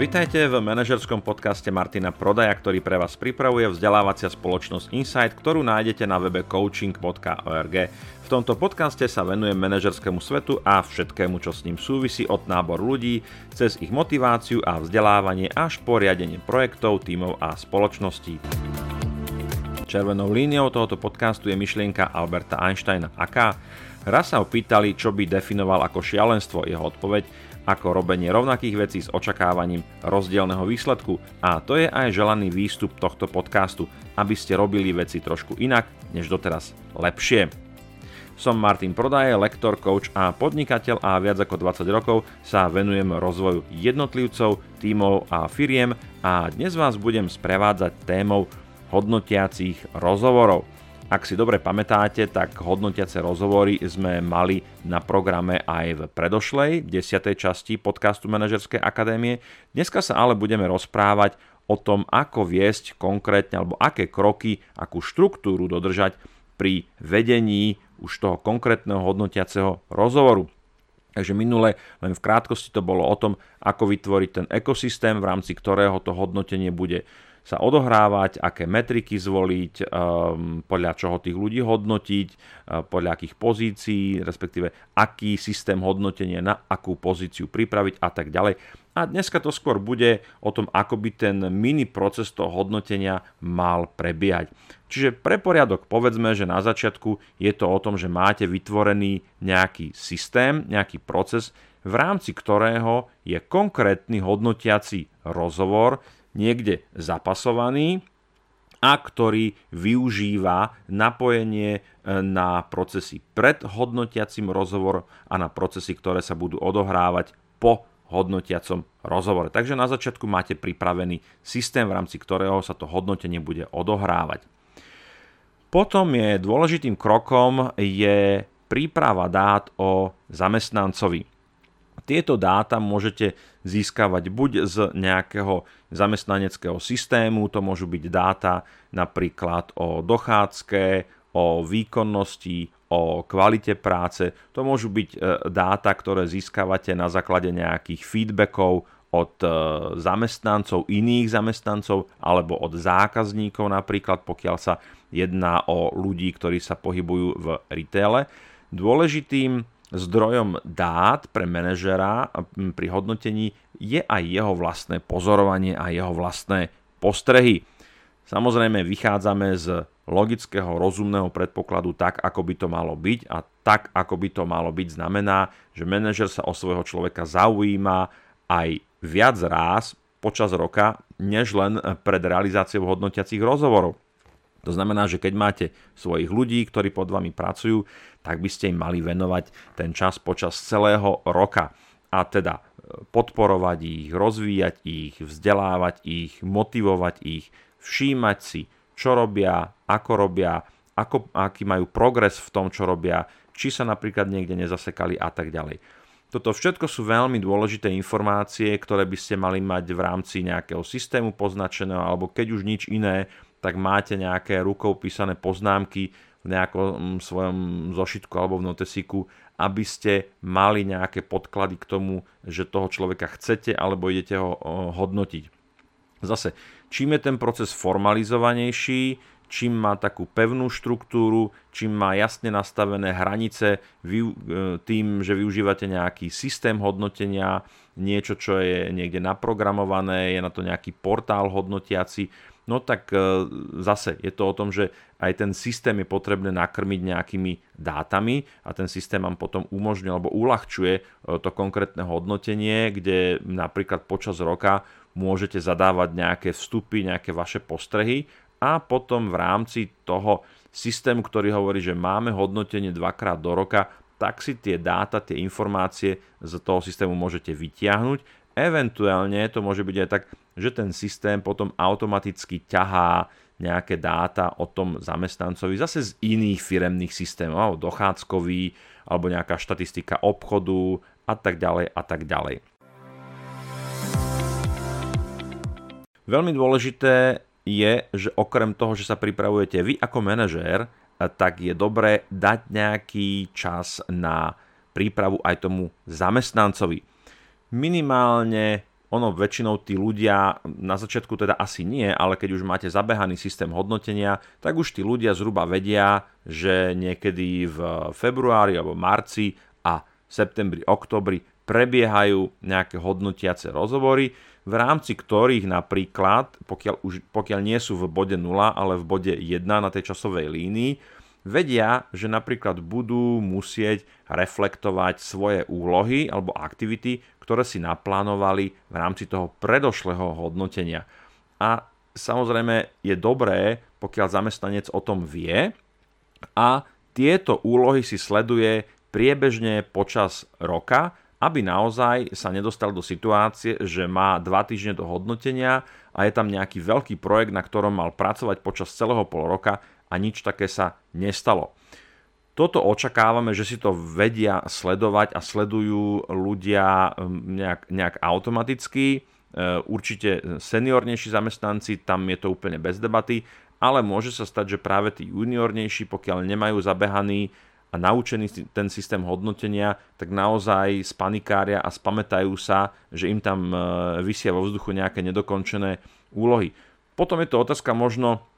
Vitajte v manažerskom podcaste Martina Prodaja, ktorý pre vás pripravuje vzdelávacia spoločnosť Insight, ktorú nájdete na webe coaching.org. V tomto podcaste sa venujem manažerskému svetu a všetkému, čo s ním súvisí od náboru ľudí, cez ich motiváciu a vzdelávanie až po riadenie projektov, tímov a spoločností. Červenou líniou tohoto podcastu je myšlienka Alberta Einsteina. Aká? Raz sa ho pýtali, čo by definoval ako šialenstvo. Jeho odpoveď ako robenie rovnakých vecí s očakávaním rozdielneho výsledku a to je aj želaný výstup tohto podcastu, aby ste robili veci trošku inak než doteraz lepšie. Som Martin Prodaje, lektor, coach a podnikateľ a viac ako 20 rokov sa venujem rozvoju jednotlivcov, tímov a firiem a dnes vás budem sprevádzať témou hodnotiacich rozhovorov. Ak si dobre pamätáte, tak hodnotiace rozhovory sme mali na programe aj v predošlej, 10. časti podcastu Manažerskej akadémie. Dneska sa ale budeme rozprávať o tom, ako viesť konkrétne, alebo aké kroky, akú štruktúru dodržať pri vedení už toho konkrétneho hodnotiaceho rozhovoru. Takže minule len v krátkosti to bolo o tom, ako vytvoriť ten ekosystém, v rámci ktorého to hodnotenie bude sa odohrávať, aké metriky zvoliť, um, podľa čoho tých ľudí hodnotiť, uh, podľa akých pozícií, respektíve aký systém hodnotenia na akú pozíciu pripraviť a tak ďalej. A dneska to skôr bude o tom, ako by ten mini proces toho hodnotenia mal prebiehať. Čiže pre poriadok povedzme, že na začiatku je to o tom, že máte vytvorený nejaký systém, nejaký proces, v rámci ktorého je konkrétny hodnotiaci rozhovor, niekde zapasovaný a ktorý využíva napojenie e, na procesy pred hodnotiacim rozhovor a na procesy, ktoré sa budú odohrávať po hodnotiacom rozhovore. Takže na začiatku máte pripravený systém, v rámci ktorého sa to hodnotenie bude odohrávať. Potom je dôležitým krokom je príprava dát o zamestnancovi. Tieto dáta môžete získavať buď z nejakého zamestnaneckého systému, to môžu byť dáta napríklad o dochádzke, o výkonnosti, o kvalite práce. To môžu byť e, dáta, ktoré získavate na základe nejakých feedbackov od e, zamestnancov, iných zamestnancov alebo od zákazníkov napríklad, pokiaľ sa jedná o ľudí, ktorí sa pohybujú v retaile. Dôležitým zdrojom dát pre manažera pri hodnotení je aj jeho vlastné pozorovanie a jeho vlastné postrehy. Samozrejme vychádzame z logického, rozumného predpokladu tak, ako by to malo byť a tak, ako by to malo byť, znamená, že manažer sa o svojho človeka zaujíma aj viac ráz počas roka, než len pred realizáciou hodnotiacich rozhovorov. To znamená, že keď máte svojich ľudí, ktorí pod vami pracujú, tak by ste im mali venovať ten čas počas celého roka. A teda e, podporovať ich, rozvíjať ich, vzdelávať ich, motivovať ich, všímať si, čo robia, ako robia, ako, aký majú progres v tom, čo robia, či sa napríklad niekde nezasekali a tak ďalej. Toto všetko sú veľmi dôležité informácie, ktoré by ste mali mať v rámci nejakého systému poznačeného, alebo keď už nič iné, tak máte nejaké rukou písané poznámky v nejakom svojom zošitku alebo v notesiku, aby ste mali nejaké podklady k tomu, že toho človeka chcete alebo idete ho hodnotiť. Zase, čím je ten proces formalizovanejší, čím má takú pevnú štruktúru, čím má jasne nastavené hranice e, tým, že využívate nejaký systém hodnotenia, niečo, čo je niekde naprogramované, je na to nejaký portál hodnotiaci, no tak e, zase je to o tom, že aj ten systém je potrebné nakrmiť nejakými dátami a ten systém vám potom umožňuje alebo uľahčuje e, to konkrétne hodnotenie, kde napríklad počas roka môžete zadávať nejaké vstupy, nejaké vaše postrehy a potom v rámci toho systému, ktorý hovorí, že máme hodnotenie dvakrát do roka, tak si tie dáta, tie informácie z toho systému môžete vytiahnuť. Eventuálne to môže byť aj tak, že ten systém potom automaticky ťahá nejaké dáta o tom zamestnancovi zase z iných firemných systémov, dochádzkový, alebo nejaká štatistika obchodu a tak ďalej a tak ďalej. Veľmi dôležité je, že okrem toho, že sa pripravujete vy ako manažér, tak je dobré dať nejaký čas na prípravu aj tomu zamestnancovi minimálne ono väčšinou tí ľudia, na začiatku teda asi nie, ale keď už máte zabehaný systém hodnotenia, tak už tí ľudia zhruba vedia, že niekedy v februári alebo marci a septembri, oktobri prebiehajú nejaké hodnotiace rozhovory, v rámci ktorých napríklad, pokiaľ, už, pokiaľ nie sú v bode 0, ale v bode 1 na tej časovej línii, vedia, že napríklad budú musieť reflektovať svoje úlohy alebo aktivity, ktoré si naplánovali v rámci toho predošlého hodnotenia. A samozrejme je dobré, pokiaľ zamestnanec o tom vie a tieto úlohy si sleduje priebežne počas roka, aby naozaj sa nedostal do situácie, že má dva týždne do hodnotenia a je tam nejaký veľký projekt, na ktorom mal pracovať počas celého pol roka a nič také sa nestalo. Toto očakávame, že si to vedia sledovať a sledujú ľudia hm, nejak, nejak automaticky. E, určite seniornejší zamestnanci, tam je to úplne bez debaty, ale môže sa stať, že práve tí juniornejší, pokiaľ nemajú zabehaný a naučený ten systém hodnotenia, tak naozaj spanikária a spamätajú sa, že im tam e, vysia vo vzduchu nejaké nedokončené úlohy. Potom je to otázka možno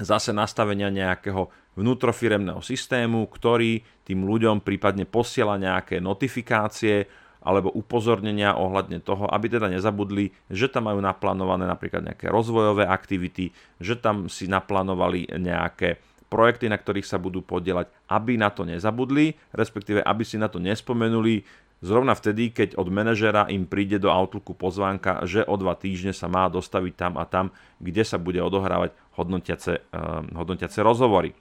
zase nastavenia nejakého vnútrofiremného systému, ktorý tým ľuďom prípadne posiela nejaké notifikácie alebo upozornenia ohľadne toho, aby teda nezabudli, že tam majú naplánované napríklad nejaké rozvojové aktivity, že tam si naplánovali nejaké projekty, na ktorých sa budú podielať, aby na to nezabudli, respektíve aby si na to nespomenuli, zrovna vtedy, keď od manažera im príde do Outlooku pozvánka, že o dva týždne sa má dostaviť tam a tam, kde sa bude odohrávať hodnotiace, uh, hodnotiace rozhovory.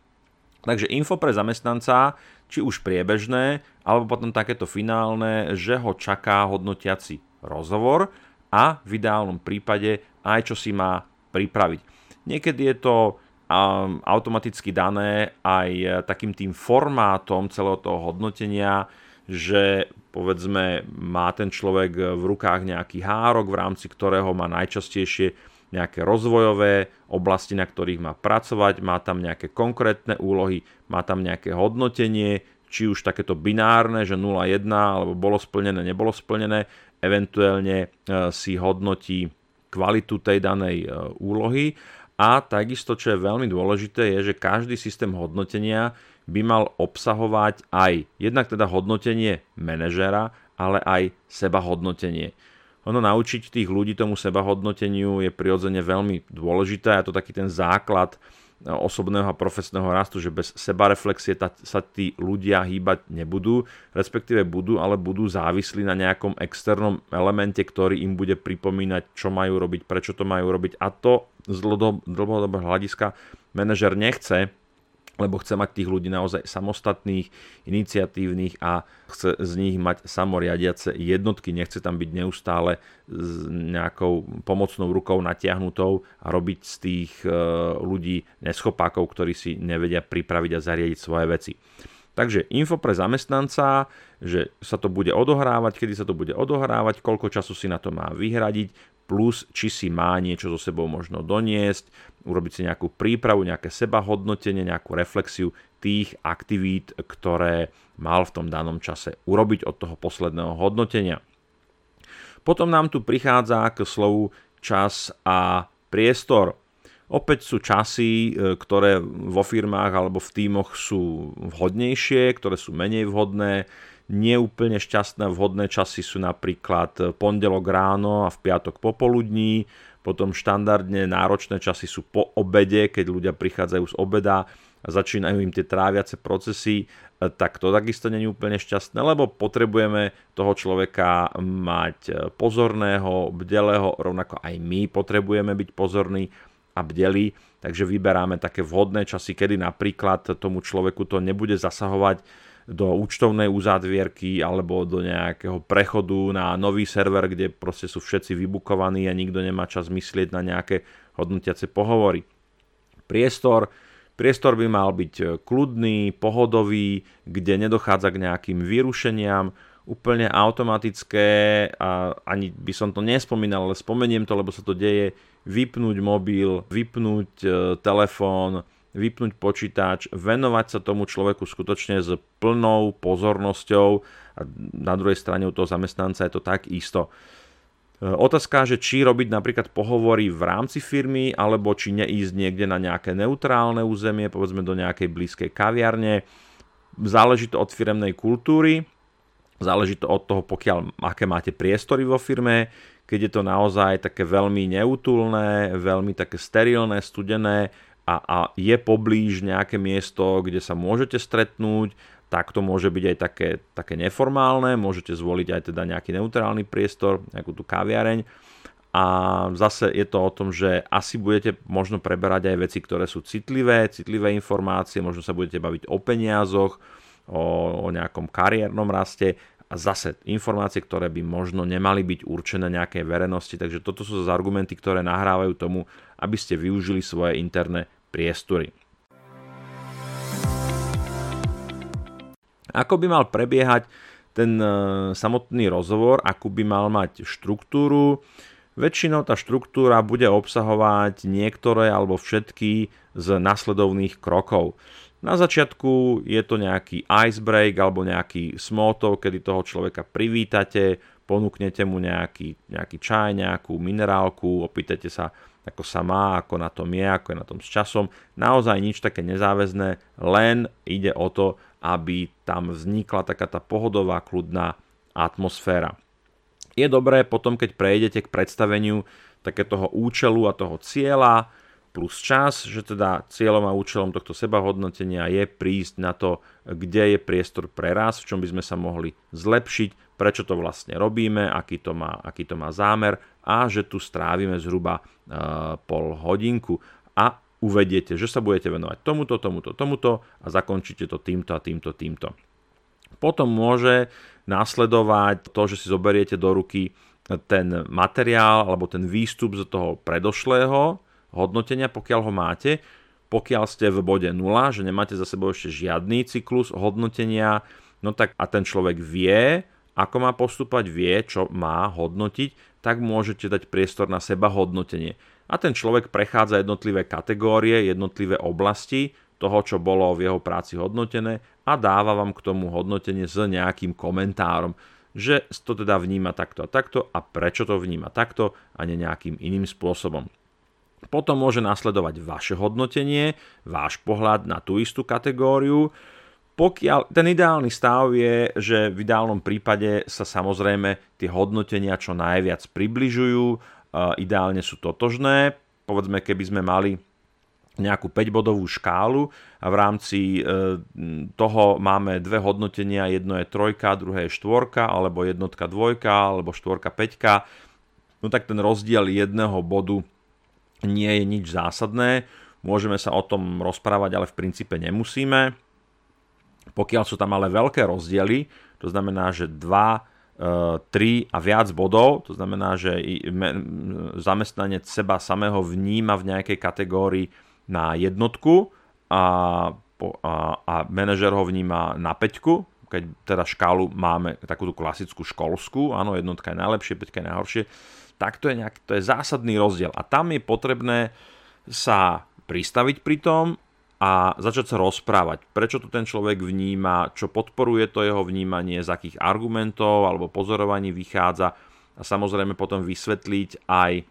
Takže info pre zamestnanca, či už priebežné, alebo potom takéto finálne, že ho čaká hodnotiaci rozhovor a v ideálnom prípade aj čo si má pripraviť. Niekedy je to automaticky dané aj takým tým formátom celého toho hodnotenia, že povedzme má ten človek v rukách nejaký hárok, v rámci ktorého má najčastejšie nejaké rozvojové oblasti, na ktorých má pracovať, má tam nejaké konkrétne úlohy, má tam nejaké hodnotenie, či už takéto binárne, že 0,1 alebo bolo splnené, nebolo splnené, eventuálne e, si hodnotí kvalitu tej danej e, úlohy. A takisto, čo je veľmi dôležité, je, že každý systém hodnotenia by mal obsahovať aj jednak teda hodnotenie manažera, ale aj seba hodnotenie. Ono naučiť tých ľudí tomu seba hodnoteniu je prirodzene veľmi dôležité a to taký ten základ e, osobného a profesného rastu, že bez seba reflexie sa tí ľudia hýbať nebudú, respektíve budú, ale budú závislí na nejakom externom elemente, ktorý im bude pripomínať, čo majú robiť, prečo to majú robiť a to z dlhodobého hľadiska manažer nechce, lebo chce mať tých ľudí naozaj samostatných, iniciatívnych a chce z nich mať samoriadiace jednotky, nechce tam byť neustále s nejakou pomocnou rukou natiahnutou a robiť z tých e, ľudí neschopákov, ktorí si nevedia pripraviť a zariadiť svoje veci. Takže info pre zamestnanca, že sa to bude odohrávať, kedy sa to bude odohrávať, koľko času si na to má vyhradiť, plus či si má niečo so sebou možno doniesť, urobiť si nejakú prípravu, nejaké sebahodnotenie, nejakú reflexiu tých aktivít, ktoré mal v tom danom čase urobiť od toho posledného hodnotenia. Potom nám tu prichádza k slovu čas a priestor. Opäť sú časy, e, ktoré vo firmách alebo v tímoch sú vhodnejšie, ktoré sú menej vhodné Neúplne šťastné vhodné časy sú napríklad pondelok ráno a v piatok popoludní, potom štandardne náročné časy sú po obede, keď ľudia prichádzajú z obeda a začínajú im tie tráviace procesy, tak to takisto není úplne šťastné, lebo potrebujeme toho človeka mať pozorného, bdelého, rovnako aj my potrebujeme byť pozorní a bdelí, takže vyberáme také vhodné časy, kedy napríklad tomu človeku to nebude zasahovať do účtovnej uzádvierky alebo do nejakého prechodu na nový server, kde proste sú všetci vybukovaní a nikto nemá čas myslieť na nejaké hodnotiace pohovory. Priestor, priestor by mal byť kľudný, pohodový, kde nedochádza k nejakým vyrušeniam, úplne automatické a ani by som to nespomínal, ale spomeniem to, lebo sa to deje, vypnúť mobil, vypnúť e, telefón, vypnúť počítač, venovať sa tomu človeku skutočne s plnou pozornosťou a na druhej strane u toho zamestnanca je to tak isto. otázka, že či robiť napríklad pohovory v rámci firmy, alebo či neísť niekde na nejaké neutrálne územie, povedzme do nejakej blízkej kaviarne. Záleží to od firemnej kultúry, záleží to od toho, pokiaľ, aké máte priestory vo firme, keď je to naozaj také veľmi neutulné, veľmi také sterilné, studené a, a je poblíž nejaké miesto, kde sa môžete stretnúť, tak to môže byť aj také, také neformálne, môžete zvoliť aj teda nejaký neutrálny priestor, nejakú tú kaviareň. A zase je to o tom, že asi budete možno preberať aj veci, ktoré sú citlivé, citlivé informácie, možno sa budete baviť o peniazoch, o, o nejakom kariérnom raste a zase informácie, ktoré by možno nemali byť určené nejakej verejnosti. Takže toto sú argumenty, ktoré nahrávajú tomu, aby ste využili svoje interné priestory. Ako by mal prebiehať ten e, samotný rozhovor, akú by mal mať štruktúru. Väčšinou tá štruktúra bude obsahovať niektoré alebo všetky z nasledovných krokov. Na začiatku je to nejaký icebreak alebo nejaký talk, kedy toho človeka privítate, ponúknete mu nejaký, nejaký čaj, nejakú minerálku, opýtate sa, ako sa má, ako na tom je, ako je na tom s časom. Naozaj nič také nezáväzné, len ide o to, aby tam vznikla taká tá pohodová, kľudná atmosféra. Je dobré potom, keď prejdete k predstaveniu také účelu a toho cieľa, plus čas, že teda cieľom a účelom tohto sebahodnotenia je prísť na to, kde je priestor pre raz, v čom by sme sa mohli zlepšiť, prečo to vlastne robíme, aký to má, aký to má zámer a že tu strávime zhruba uh, pol hodinku a uvediete, že sa budete venovať tomuto, tomuto, tomuto a zakončíte to týmto a týmto, týmto. Potom môže nasledovať to, že si zoberiete do ruky ten materiál alebo ten výstup z toho predošlého hodnotenia, pokiaľ ho máte, pokiaľ ste v bode 0, že nemáte za sebou ešte žiadny cyklus hodnotenia, no tak a ten človek vie, ako má postúpať, vie, čo má hodnotiť, tak môžete dať priestor na seba hodnotenie. A ten človek prechádza jednotlivé kategórie, jednotlivé oblasti toho, čo bolo v jeho práci hodnotené a dáva vám k tomu hodnotenie s nejakým komentárom, že to teda vníma takto a takto a prečo to vníma takto a ne nejakým iným spôsobom. Potom môže nasledovať vaše hodnotenie, váš pohľad na tú istú kategóriu. Pokiaľ, ten ideálny stav je, že v ideálnom prípade sa samozrejme tie hodnotenia čo najviac približujú, ideálne sú totožné. Povedzme, keby sme mali nejakú 5-bodovú škálu a v rámci e, toho máme dve hodnotenia, jedno je trojka, druhé je štvorka, alebo jednotka dvojka, alebo štvorka peťka, no tak ten rozdiel jedného bodu nie je nič zásadné. Môžeme sa o tom rozprávať, ale v princípe nemusíme. Pokiaľ sú tam ale veľké rozdiely, to znamená, že 2, 3 e, a viac bodov, to znamená, že zamestnanec seba samého vníma v nejakej kategórii na jednotku a, a, a manažer ho vníma na peťku, keď teda škálu máme takú klasickú školskú, áno, jednotka je najlepšie, peťka je najhoršie, tak to je, nejak, to je zásadný rozdiel. A tam je potrebné sa pristaviť pri tom a začať sa rozprávať, prečo to ten človek vníma, čo podporuje to jeho vnímanie, z akých argumentov alebo pozorovaní vychádza a samozrejme potom vysvetliť aj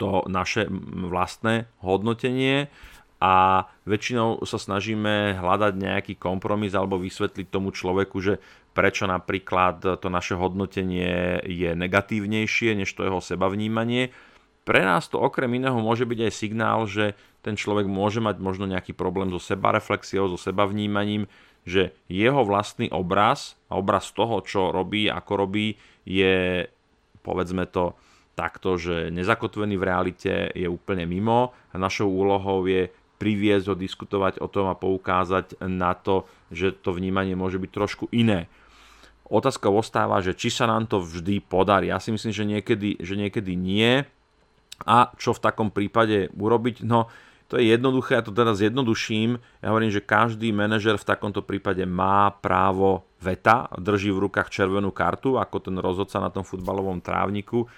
to naše vlastné hodnotenie a väčšinou sa snažíme hľadať nejaký kompromis alebo vysvetliť tomu človeku, že prečo napríklad to naše hodnotenie je negatívnejšie než to jeho sebavnímanie. Pre nás to okrem iného môže byť aj signál, že ten človek môže mať možno nejaký problém so sebareflexiou, so sebavnímaním, že jeho vlastný obraz a obraz toho, čo robí, ako robí, je povedzme to takto, že nezakotvený v realite je úplne mimo a našou úlohou je priviesť ho, diskutovať o tom a poukázať na to, že to vnímanie môže byť trošku iné Otázka ostáva, že či sa nám to vždy podarí. Ja si myslím, že niekedy, že niekedy nie. A čo v takom prípade urobiť? No, to je jednoduché, ja to teraz zjednoduším. Ja hovorím, že každý manažer v takomto prípade má právo veta, drží v rukách červenú kartu, ako ten rozhodca na tom futbalovom trávniku.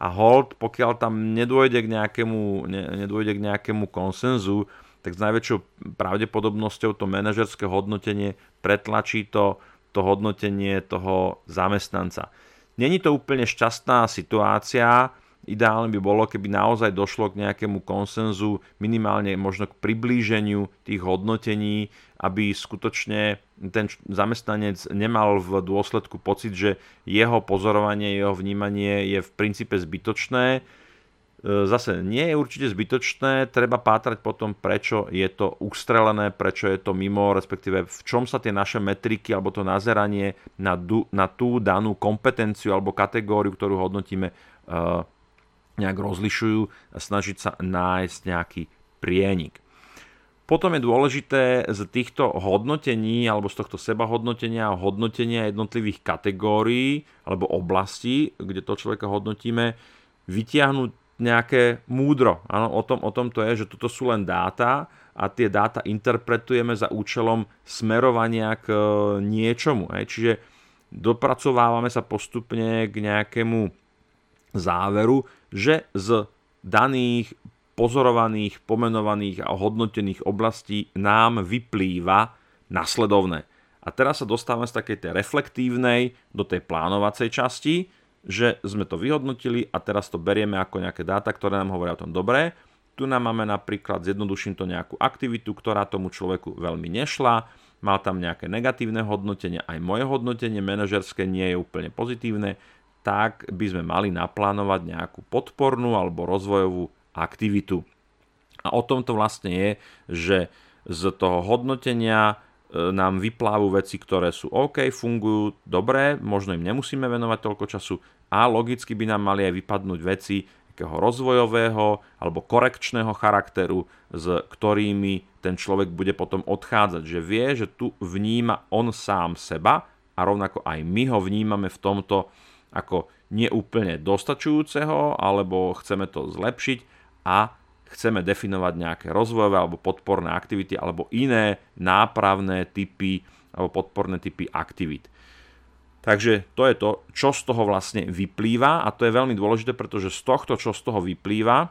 A hold, pokiaľ tam nedôjde k nejakému, ne, nedôjde k nejakému konsenzu, tak s najväčšou pravdepodobnosťou to manažerské hodnotenie pretlačí to to hodnotenie toho zamestnanca. Není to úplne šťastná situácia, Ideálne by bolo, keby naozaj došlo k nejakému konsenzu, minimálne možno k priblíženiu tých hodnotení, aby skutočne ten zamestnanec nemal v dôsledku pocit, že jeho pozorovanie, jeho vnímanie je v princípe zbytočné. E, zase nie je určite zbytočné, treba pátrať potom, prečo je to ustrelené, prečo je to mimo, respektíve v čom sa tie naše metriky alebo to nazeranie na, na tú danú kompetenciu alebo kategóriu, ktorú hodnotíme, e, nejak rozlišujú a snažiť sa nájsť nejaký prienik. Potom je dôležité z týchto hodnotení alebo z tohto sebahodnotenia a hodnotenia jednotlivých kategórií alebo oblastí, kde to človeka hodnotíme, vytiahnuť nejaké múdro. Áno, o, tom, o tom to je, že toto sú len dáta a tie dáta interpretujeme za účelom smerovania k e, niečomu. Hej. Čiže dopracovávame sa postupne k nejakému záveru, že z daných pozorovaných, pomenovaných a hodnotených oblastí nám vyplýva nasledovné. A teraz sa dostávame z takej tej reflektívnej do tej plánovacej časti, že sme to vyhodnotili a teraz to berieme ako nejaké dáta, ktoré nám hovoria o tom dobré. Tu nám máme napríklad, zjednoduším to nejakú aktivitu, ktorá tomu človeku veľmi nešla, mal tam nejaké negatívne hodnotenie, aj moje hodnotenie manažerské nie je úplne pozitívne, tak by sme mali naplánovať nejakú podpornú alebo rozvojovú aktivitu. A o tom to vlastne je, že z toho hodnotenia e, nám vyplávajú veci, ktoré sú OK, fungujú dobre, možno im nemusíme venovať toľko času a logicky by nám mali aj vypadnúť veci takého rozvojového alebo korekčného charakteru, s ktorými ten človek bude potom odchádzať. Že vie, že tu vníma on sám seba a rovnako aj my ho vnímame v tomto ako neúplne dostačujúceho, alebo chceme to zlepšiť a chceme definovať nejaké rozvojové alebo podporné aktivity alebo iné nápravné typy alebo podporné typy aktivít. Takže to je to, čo z toho vlastne vyplýva a to je veľmi dôležité, pretože z tohto, čo z toho vyplýva,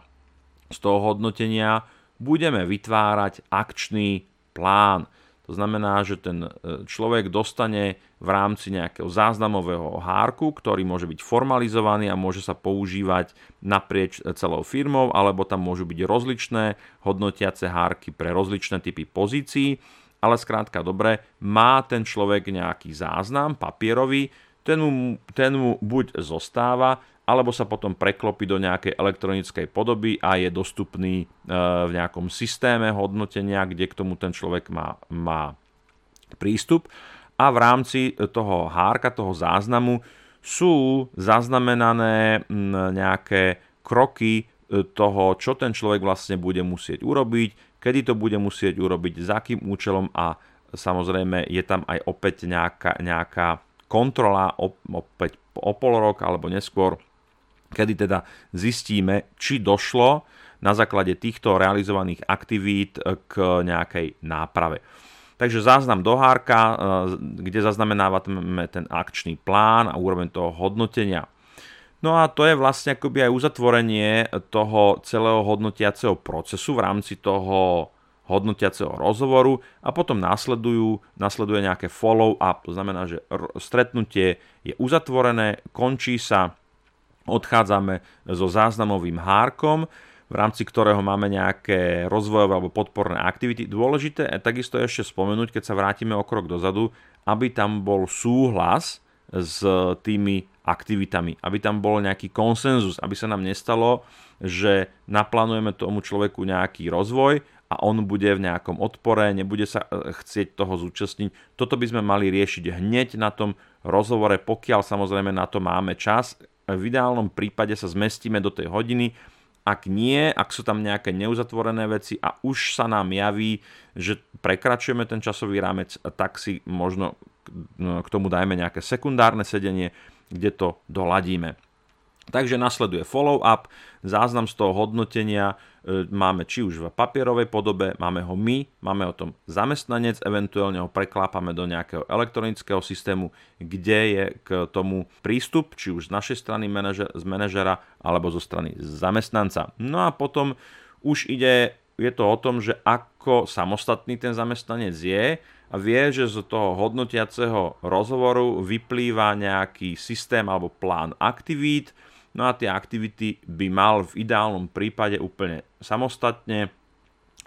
z toho hodnotenia, budeme vytvárať akčný plán. To znamená, že ten e, človek dostane v rámci nejakého záznamového hárku, ktorý môže byť formalizovaný a môže sa používať naprieč e, celou firmou, alebo tam môžu byť rozličné hodnotiace hárky pre rozličné typy pozícií, ale skrátka dobre, má ten človek nejaký záznam papierový, ten mu, ten mu buď zostáva, alebo sa potom preklopí do nejakej elektronickej podoby a je dostupný e, v nejakom systéme hodnotenia, kde k tomu ten človek má, má prístup. A v rámci toho hárka, toho záznamu sú zaznamenané nejaké kroky e, toho, čo ten človek vlastne bude musieť urobiť, kedy to bude musieť urobiť, za akým účelom a samozrejme je tam aj opäť nejaká, nejaká kontrola opäť o pol rok alebo neskôr kedy teda zistíme, či došlo na základe týchto realizovaných aktivít k nejakej náprave. Takže záznam do hárka, e, kde zaznamenávame ten akčný plán a úroveň toho hodnotenia. No a to je vlastne akoby aj uzatvorenie toho celého hodnotiaceho procesu v rámci toho hodnotiaceho rozhovoru a potom následujú, následuje nejaké follow-up, to znamená, že stretnutie je uzatvorené, končí sa odchádzame so záznamovým hárkom, v rámci ktorého máme nejaké rozvojové alebo podporné aktivity. Dôležité je takisto ešte spomenúť, keď sa vrátime o krok dozadu, aby tam bol súhlas s tými aktivitami, aby tam bol nejaký konsenzus, aby sa nám nestalo, že naplánujeme tomu človeku nejaký rozvoj a on bude v nejakom odpore, nebude sa e, chcieť toho zúčastniť. Toto by sme mali riešiť hneď na tom rozhovore, pokiaľ samozrejme na to máme čas v ideálnom prípade sa zmestíme do tej hodiny, ak nie, ak sú tam nejaké neuzatvorené veci a už sa nám javí, že prekračujeme ten časový rámec, tak si možno k tomu dajme nejaké sekundárne sedenie, kde to doladíme. Takže nasleduje follow-up, záznam z toho hodnotenia máme či už v papierovej podobe, máme ho my, máme o tom zamestnanec, eventuálne ho preklápame do nejakého elektronického systému, kde je k tomu prístup, či už z našej strany manažer, z manažera alebo zo strany zamestnanca. No a potom už ide je to o tom, že ako samostatný ten zamestnanec je a vie, že z toho hodnotiaceho rozhovoru vyplýva nejaký systém alebo plán aktivít, no a tie aktivity by mal v ideálnom prípade úplne samostatne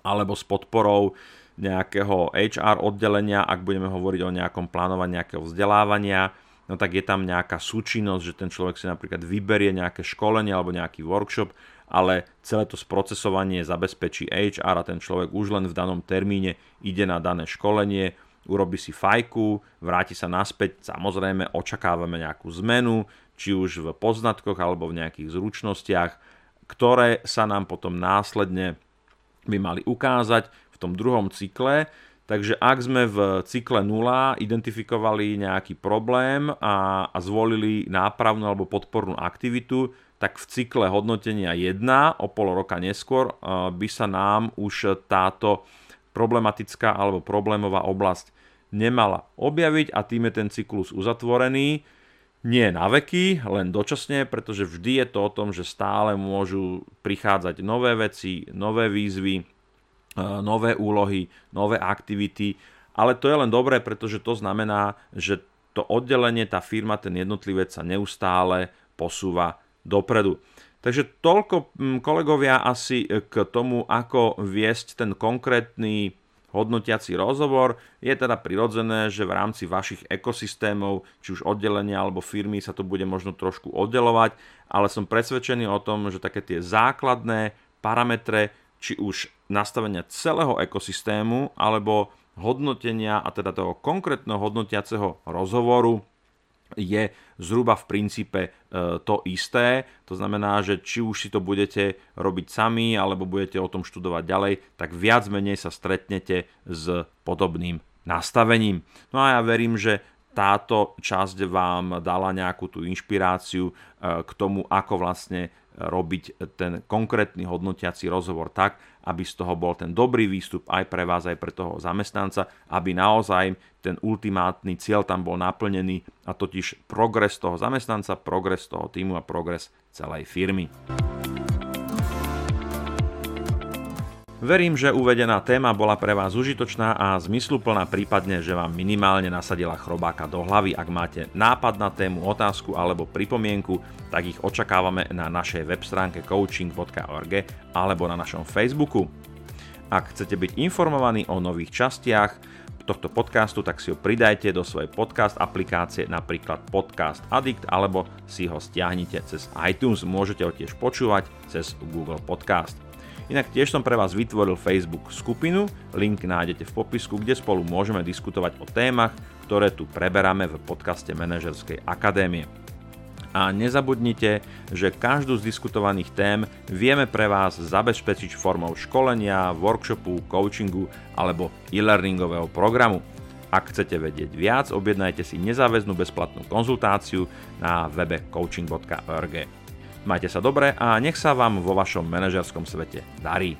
alebo s podporou nejakého HR oddelenia, ak budeme hovoriť o nejakom plánovaní nejakého vzdelávania, no tak je tam nejaká súčinnosť, že ten človek si napríklad vyberie nejaké školenie alebo nejaký workshop, ale celé to sprocesovanie zabezpečí HR a ten človek už len v danom termíne ide na dané školenie, urobi si fajku, vráti sa naspäť, samozrejme očakávame nejakú zmenu, či už v poznatkoch alebo v nejakých zručnostiach, ktoré sa nám potom následne by mali ukázať v tom druhom cykle. Takže ak sme v cykle 0 identifikovali nejaký problém a, a zvolili nápravnú alebo podpornú aktivitu, tak v cykle hodnotenia 1 o pol roka neskôr by sa nám už táto problematická alebo problémová oblasť nemala objaviť a tým je ten cyklus uzatvorený. Nie na veky, len dočasne, pretože vždy je to o tom, že stále môžu prichádzať nové veci, nové výzvy, nové úlohy, nové aktivity, ale to je len dobré, pretože to znamená, že to oddelenie, tá firma, ten jednotlivec sa neustále posúva dopredu. Takže toľko kolegovia asi k tomu, ako viesť ten konkrétny hodnotiaci rozhovor. Je teda prirodzené, že v rámci vašich ekosystémov, či už oddelenia alebo firmy sa to bude možno trošku oddelovať, ale som presvedčený o tom, že také tie základné parametre, či už nastavenia celého ekosystému alebo hodnotenia a teda toho konkrétneho hodnotiaceho rozhovoru je zhruba v princípe e, to isté. To znamená, že či už si to budete robiť sami alebo budete o tom študovať ďalej, tak viac menej sa stretnete s podobným nastavením. No a ja verím, že táto časť vám dala nejakú tú inšpiráciu e, k tomu, ako vlastne robiť ten konkrétny hodnotiaci rozhovor tak, aby z toho bol ten dobrý výstup aj pre vás, aj pre toho zamestnanca, aby naozaj ten ultimátny cieľ tam bol naplnený a totiž progres toho zamestnanca, progres toho týmu a progres celej firmy. Verím, že uvedená téma bola pre vás užitočná a zmysluplná, prípadne, že vám minimálne nasadila chrobáka do hlavy. Ak máte nápad na tému, otázku alebo pripomienku, tak ich očakávame na našej web stránke coaching.org alebo na našom Facebooku. Ak chcete byť informovaní o nových častiach tohto podcastu, tak si ho pridajte do svojej podcast aplikácie, napríklad Podcast Addict, alebo si ho stiahnite cez iTunes. Môžete ho tiež počúvať cez Google Podcast. Inak tiež som pre vás vytvoril Facebook skupinu, link nájdete v popisku, kde spolu môžeme diskutovať o témach, ktoré tu preberáme v podcaste Manažerskej akadémie. A nezabudnite, že každú z diskutovaných tém vieme pre vás zabezpečiť formou školenia, workshopu, coachingu alebo e-learningového programu. Ak chcete vedieť viac, objednajte si nezáväznú bezplatnú konzultáciu na webe coaching.org. Majte sa dobre a nech sa vám vo vašom manažerskom svete darí.